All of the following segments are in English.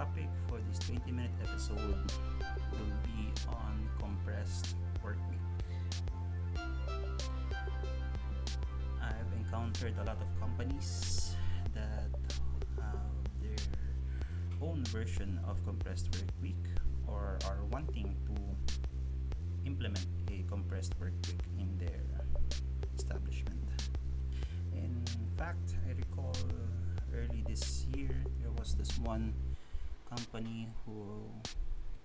topic for this 20 minute episode will be on compressed work week. I've encountered a lot of companies that have their own version of compressed work week or are wanting to implement a compressed work week in their establishment. In fact, I recall early this year there was this one company who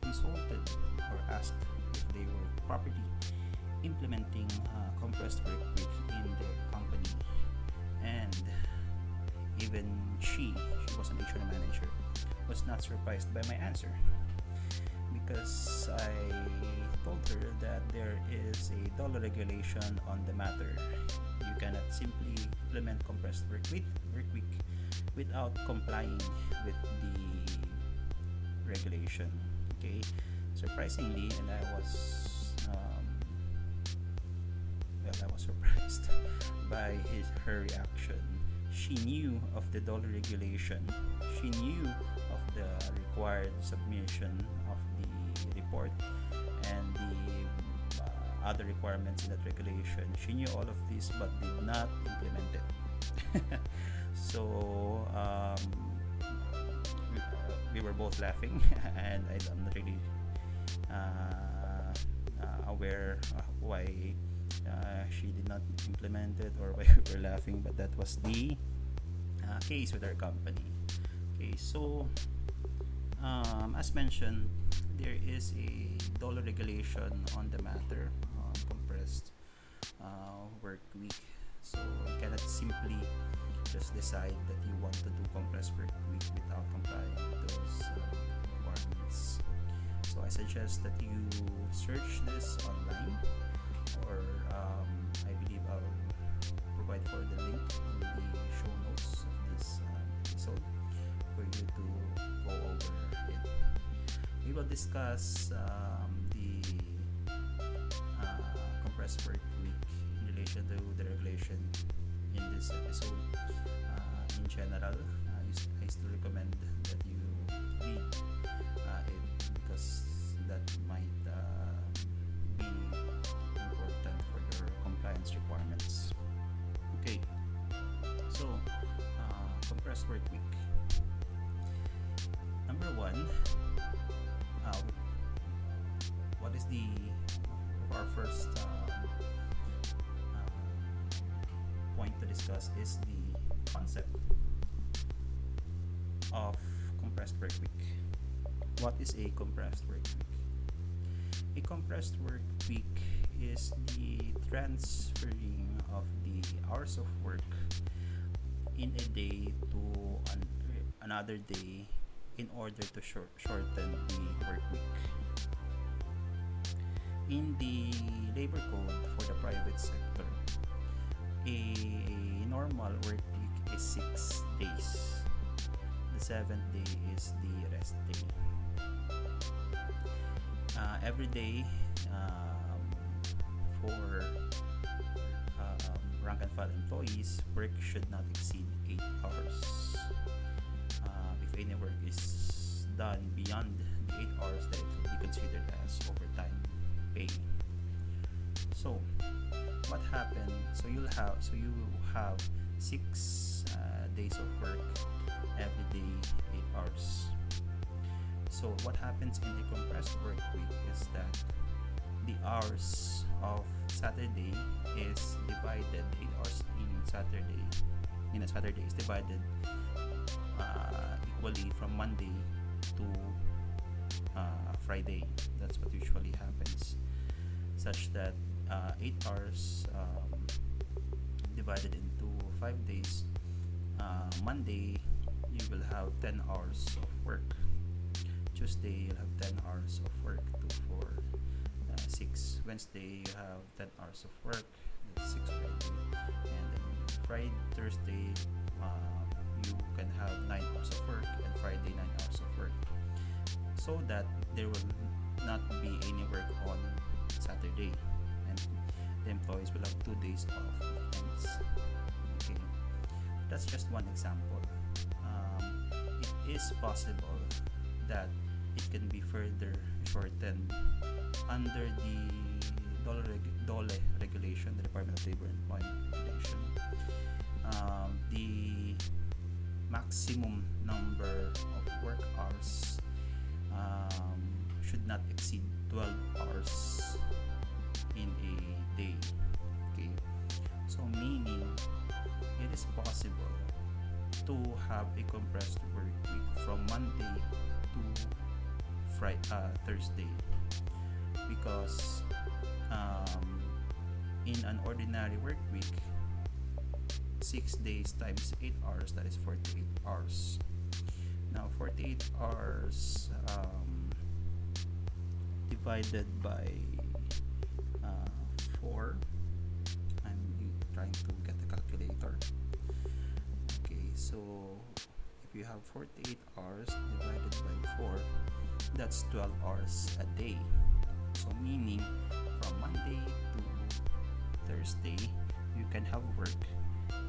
consulted or asked if they were properly implementing uh, compressed work week in their company and even she she was an HR manager was not surprised by my answer because I told her that there is a DOLE regulation on the matter. You cannot simply implement compressed work week, week without complying with the regulation. Okay, surprisingly, and I was um, well, I was surprised by his her reaction. She knew of the DOLE regulation. She knew of the required submission of the report and the uh, other requirements in that regulation. She knew all of this but did not implement it. so um, we, were both laughing, and I, am not really uh, uh aware why uh, she did not implement it or why we were laughing, but that was the case with our company. Okay, so um, as mentioned, there is a DOLE regulation on the matter, uh, compressed uh, work week. So you cannot simply just decide that you want to do compressed work week without complying with those uh, requirements. So I suggest that you search this online, or um, I believe I'll provide for the link in the show notes of this um, episode for you to go over it. We will discuss um, the uh, compressed work week in relation to the regulation in this episode. Uh, in general, uh, I still recommend that you read uh, it because that might uh, be important for your compliance requirements. Okay, so compressed work week. Number one, what is the our first uh, to discuss is the concept of compressed work week. What is a compressed work week? A compressed work week is the transferring of the hours of work in a day to an, another day in order to short, shorten the work week. In the labor code for the private sector, a normal work week is six days. The seventh day is the rest day. Uh, every day um, for um, rank and file employees, work should not exceed 8 hours. Uh, if any work is done beyond the 8 hours, then it will be considered as overtime pay. So, what happened? So you'll have so you have six uh, days of work every day, eight hours. So what happens in the compressed work week is that the hours of Saturday is divided eight hours in Saturday in a Saturday is divided uh, equally from Monday to uh, Friday. That's what usually happens, such that uh, eight hours um, divided into five days. Uh, Monday you will have 10 hours of work. Tuesday you'll have 10 hours of work. Two, four, uh, six. Wednesday you have 10 hours of work. That's six Friday. And then Friday, Thursday uh, you can have nine hours of work, and Friday nine hours of work. So that there will not be any work on Saturday, and the employees will have two days off weekends. Okay, that's just one example. Um, it is possible that it can be further shortened under the DOLE, reg- DOLE regulation, the Department of Labor and Employment regulation. Um, the maximum number of work hours um, should not exceed 12 hours in a day. Okay, so meaning it is possible to have a compressed work week from Monday to Friday, uh, Thursday, because um, in an ordinary work week, six days times eight hours, that is 48 hours. Now, 48 hours um, divided by to get the calculator. Okay, so if you have 48 hours divided by 4, that's 12 hours a day. So, meaning from Monday to Thursday, you can have work,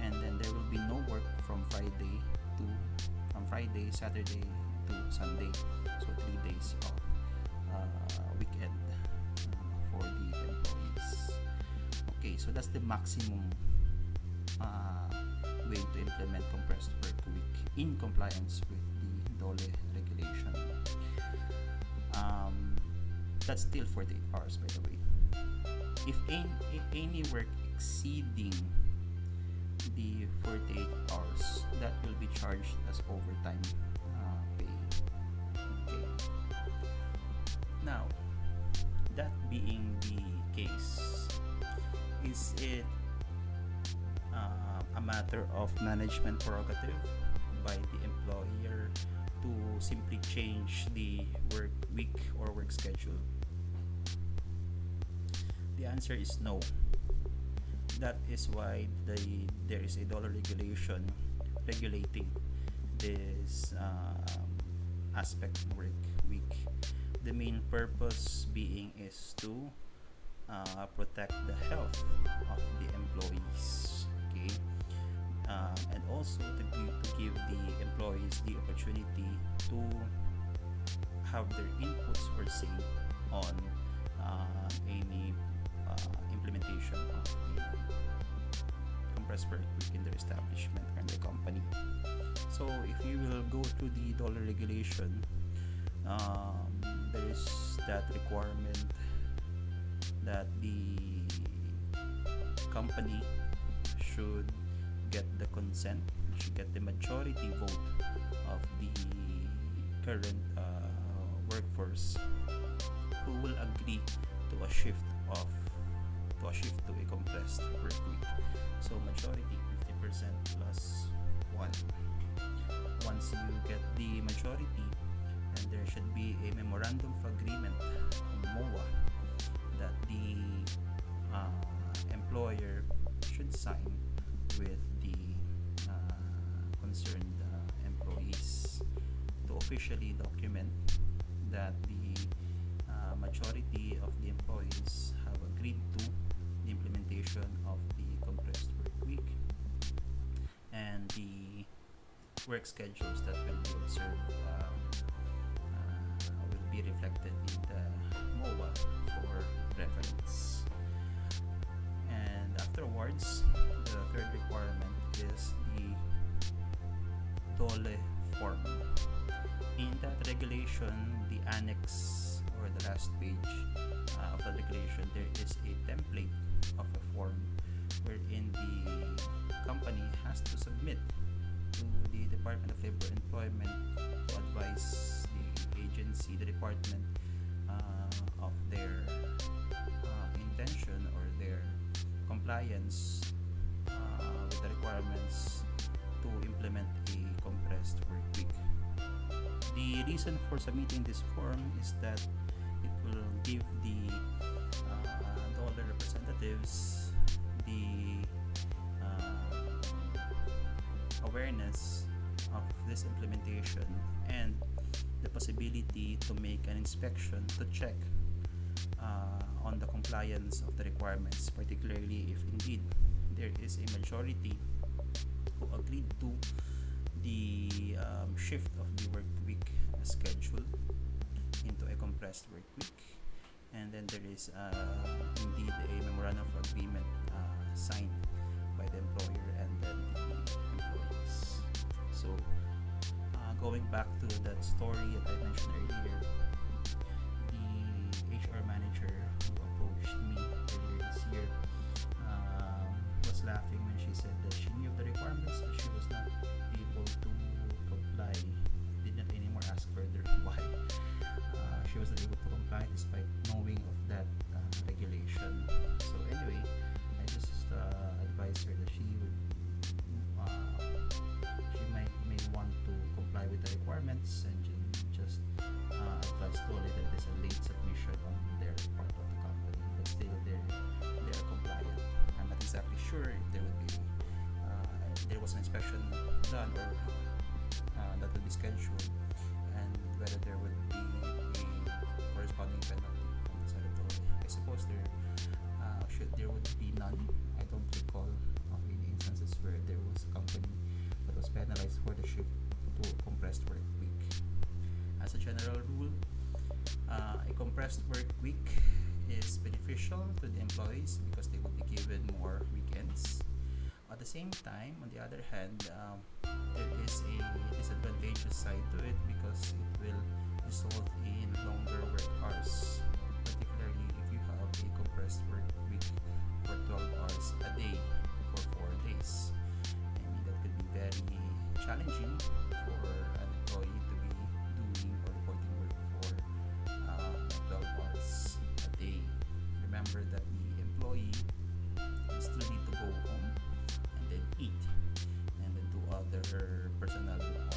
and then there will be no work from Friday to from Friday, Saturday to Sunday. So, three days of uh, weekend uh, for the employees. Okay, so that's the maximum uh, way to implement compressed work week in compliance with the DOLE regulation. Um, that's still 48 hours, by the way. If any, any work exceeding the 48 hours, that will be charged as overtime uh, pay. Okay. Now, that being the case, is it a matter of management prerogative by the employer to simply change the work week or work schedule? The answer is no. That is why the, there is a DOLE regulation regulating this um, aspect work week. The main purpose being is to uh, protect the health of the employees. Okay, um, and also to give, to give the employees the opportunity to have their inputs or say on uh, any uh, implementation of the compressed work week in their establishment and the company. So if you will go to the DOLE regulation, um, there is that requirement that the company should get the consent, you should get the majority vote of the current uh, workforce who will agree to a shift of to a shift to a compressed work week. So majority 50% plus one. Once you get the majority, and there should be a memorandum of agreement MOA that the uh, employer should sign with concerned uh, employees to officially document that the uh, majority of the employees have agreed to the implementation of the compressed work week and the work schedules that will be observed um, uh, will be reflected in the MOA for reference. And afterwards, the third requirement is the DOLE form. In that regulation, the annex or the last page uh, of the regulation, there is a template of a form wherein the company has to submit to the Department of Labor Employment to advise the agency, the department, uh, of their uh, intention or their compliance uh, with the requirements to implement a compressed work week. The reason for submitting this form is that it will give the uh, DOLE representatives the uh, awareness of this implementation and the possibility to make an inspection to check uh, on the compliance of the requirements, particularly if indeed there is a majority who agreed to the um, shift of the work week schedule into a compressed work week. And then there is uh, indeed a memorandum of agreement uh, signed by the employer and then the employees. So uh, going back to that story that I mentioned earlier the HR manager who approached me earlier this year laughing when she said that she knew the requirements but she was not able to comply did not anymore ask further why sure there would be uh, there was an inspection done or uh, that will be scheduled and whether there would be a corresponding penalty on the side of the I suppose there uh, should there would be none. I don't recall of any instances where there was a company that was penalized for the shift to compressed work week. As a general rule uh, a compressed work week is beneficial to the employees because they will be given more weekends. At the same time on the other hand um, there is a disadvantageous side to it because it will result in longer work hours particularly if you have a compressed work week for 12 hours a day for 4 days. I mean that could be very challenging for an employee other personal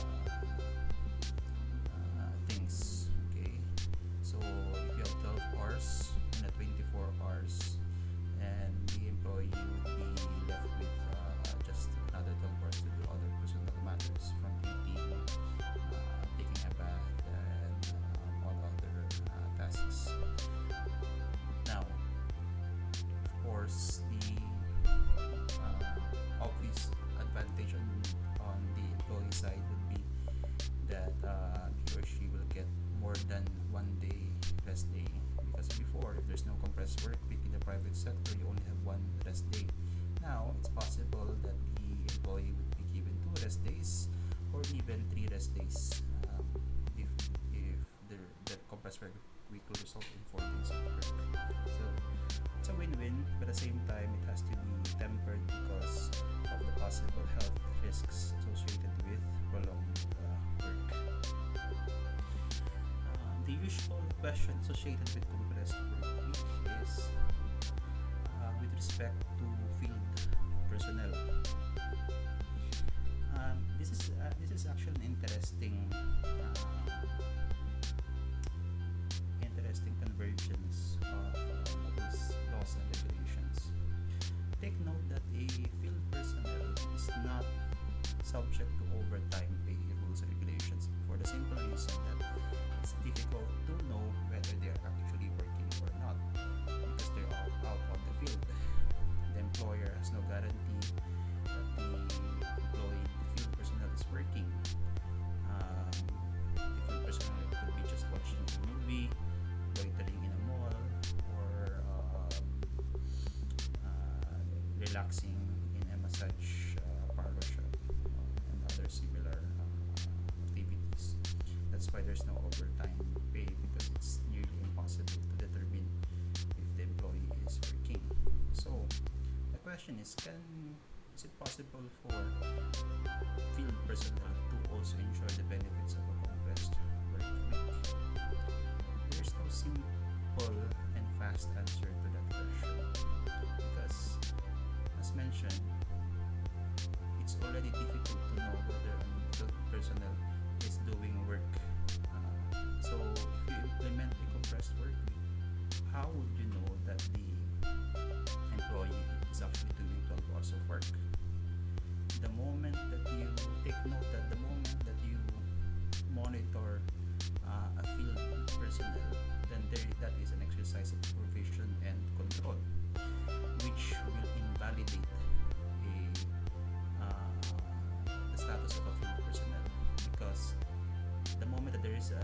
rest day. Because before if there's no compressed work week in the private sector you only have one rest day. Now it's possible that the employee would be given two rest days or even three rest days um, if if the, the compressed work week will result in four days of work. So it's a win-win but at the same time it has to be tempered because of the possible health risks associated with prolonged uh, work the usual question associated with compressed work is uh, with respect to field personnel um, this is uh, this is actually an interesting uh, interesting convergence of uh, these laws and regulations. Take note that a field personnel is not subject to overtime pay rules and regulations for the simple reason that it's difficult to know whether they are actually working or not because they're all out of the field. The employer has no guarantee that the employee, the field personnel is working. Um, the field personnel could be just watching a movie, loitering in a mall, or um, uh, relaxing in a massage why there's no overtime pay because it's nearly impossible to determine if the employee is working. So the question is, can is it possible for field personnel to also enjoy the benefits of a compressed work week? There's no simple and fast answer to that question because, as mentioned, it's already difficult to know whether a personnel is doing work. Take note that the moment that you monitor uh, a field personnel, then there that is an exercise of supervision and control, which will invalidate a uh, the status of a field personnel. Because the moment that there is a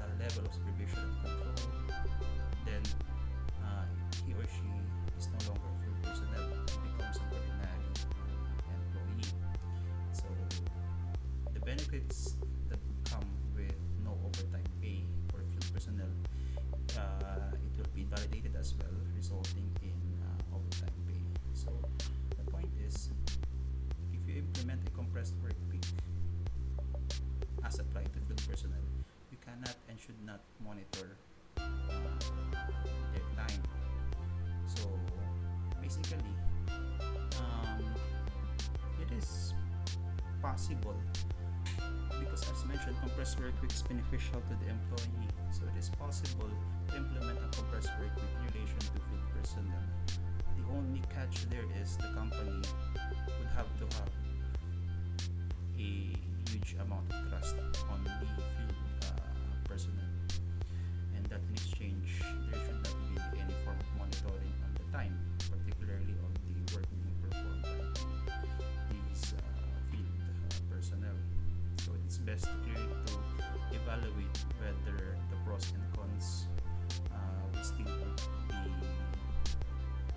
benefits that come with no overtime pay for field personnel, uh, it will be validated as well, resulting in uh, overtime pay. So the point is, if you implement a compressed work week as applied to field personnel, you cannot and should not monitor uh, their time. So basically, um, it is possible mentioned compressed work week is beneficial to the employee. So it is possible to implement a compressed work week in relation to field personnel. The only catch there is the company would have to have a huge amount of trust on the field uh, personnel. And that in exchange there should not be any form of monitoring on the time particularly on the work being performed by these uh, field uh, personnel so it's best clearly to evaluate whether the pros and cons uh, would still be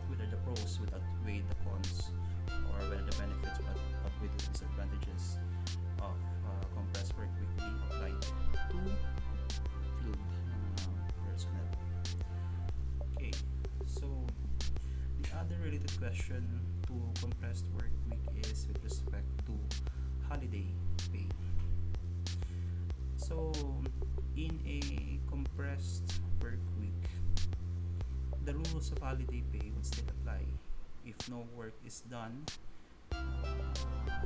whether the pros would outweigh the cons or whether the benefits would outweigh the disadvantages of uh, compressed work week being applied to field uh, personnel. Okay, so the other related question to compressed work week is with respect to holiday pay. So, in a compressed work week, the rules of holiday pay would still apply. If no work is done, uh,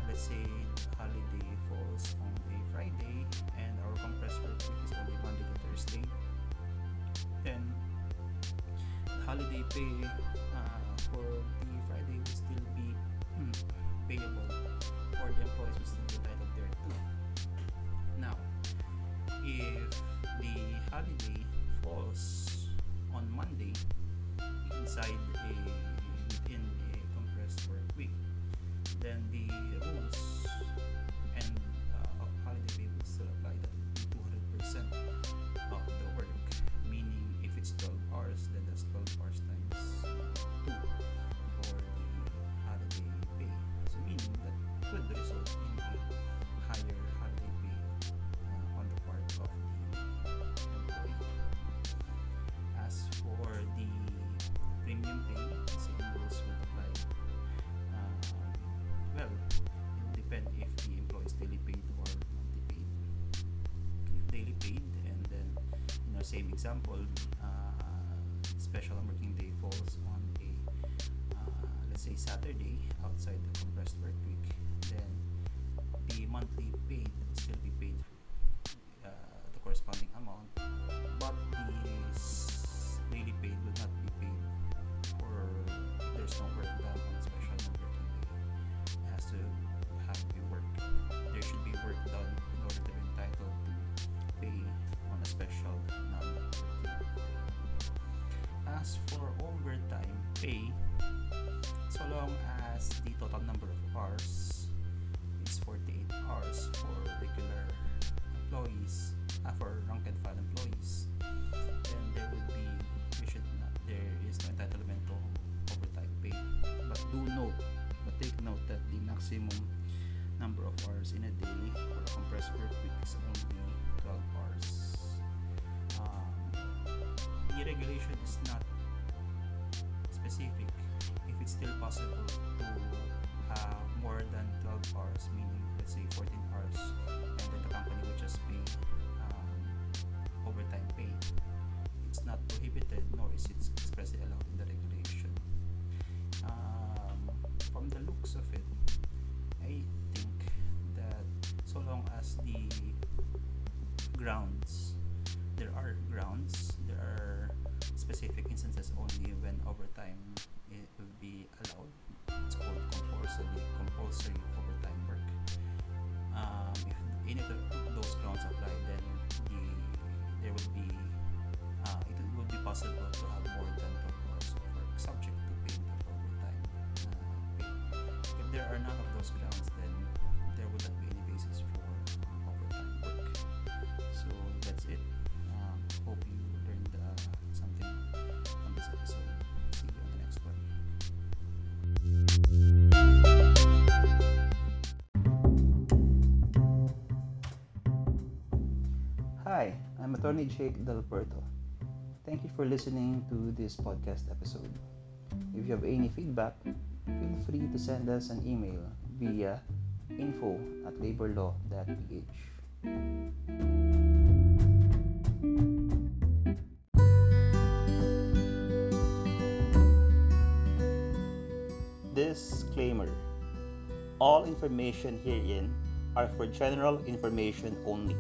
let's say holiday falls on a Friday and our compressed work week is only Monday to Thursday, then holiday pay uh, for the Friday will still be hmm, payable or the employees will if the holiday falls on Monday inside a within a compressed work week, then the rules and uh, holiday pay will still apply. That would be 200% of the work, meaning if it's 12 hours, then that's 12 hours same example, uh, special working day falls on a uh, let's say Saturday outside the compressed work week, then the monthly paid still be paid uh, the corresponding amount, but the daily paid will not be paid for there's no day. As for overtime pay, so long as the total number of hours is 48 hours for regular employees, uh, for rank and file employees, then there would be we should not, there is no entitlement to overtime pay. But do note, but take note that the maximum number of hours in a day for a compressed work week is only 12 hours. Um, the regulation is not specific if it's still possible to have more than 12 hours, meaning let's say 14 hours, and then the company would just pay um, overtime pay. It's not prohibited, nor is it expressly allowed in the regulation. Um, from the looks of it, I think that so long as the grounds, there are grounds, there are specific instances only when overtime it will be allowed. It's called compulsory compulsory overtime work. Um, if any of those grounds apply, then the there will be uh, it will be possible to have more than 12 hours of work subject I'm Attorney Jake Del Puerto. Thank you for listening to this podcast episode. If you have any feedback, feel free to send us an email via info at laborlaw.ph. Disclaimer All information herein are for general information only.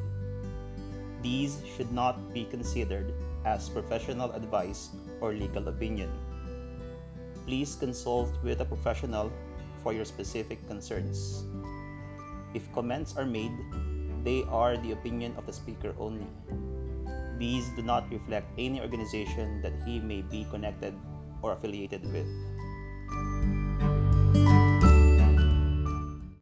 These should not be considered as professional advice or legal opinion. Please consult with a professional for your specific concerns. If comments are made, they are the opinion of the speaker only. These do not reflect any organization that he may be connected or affiliated with.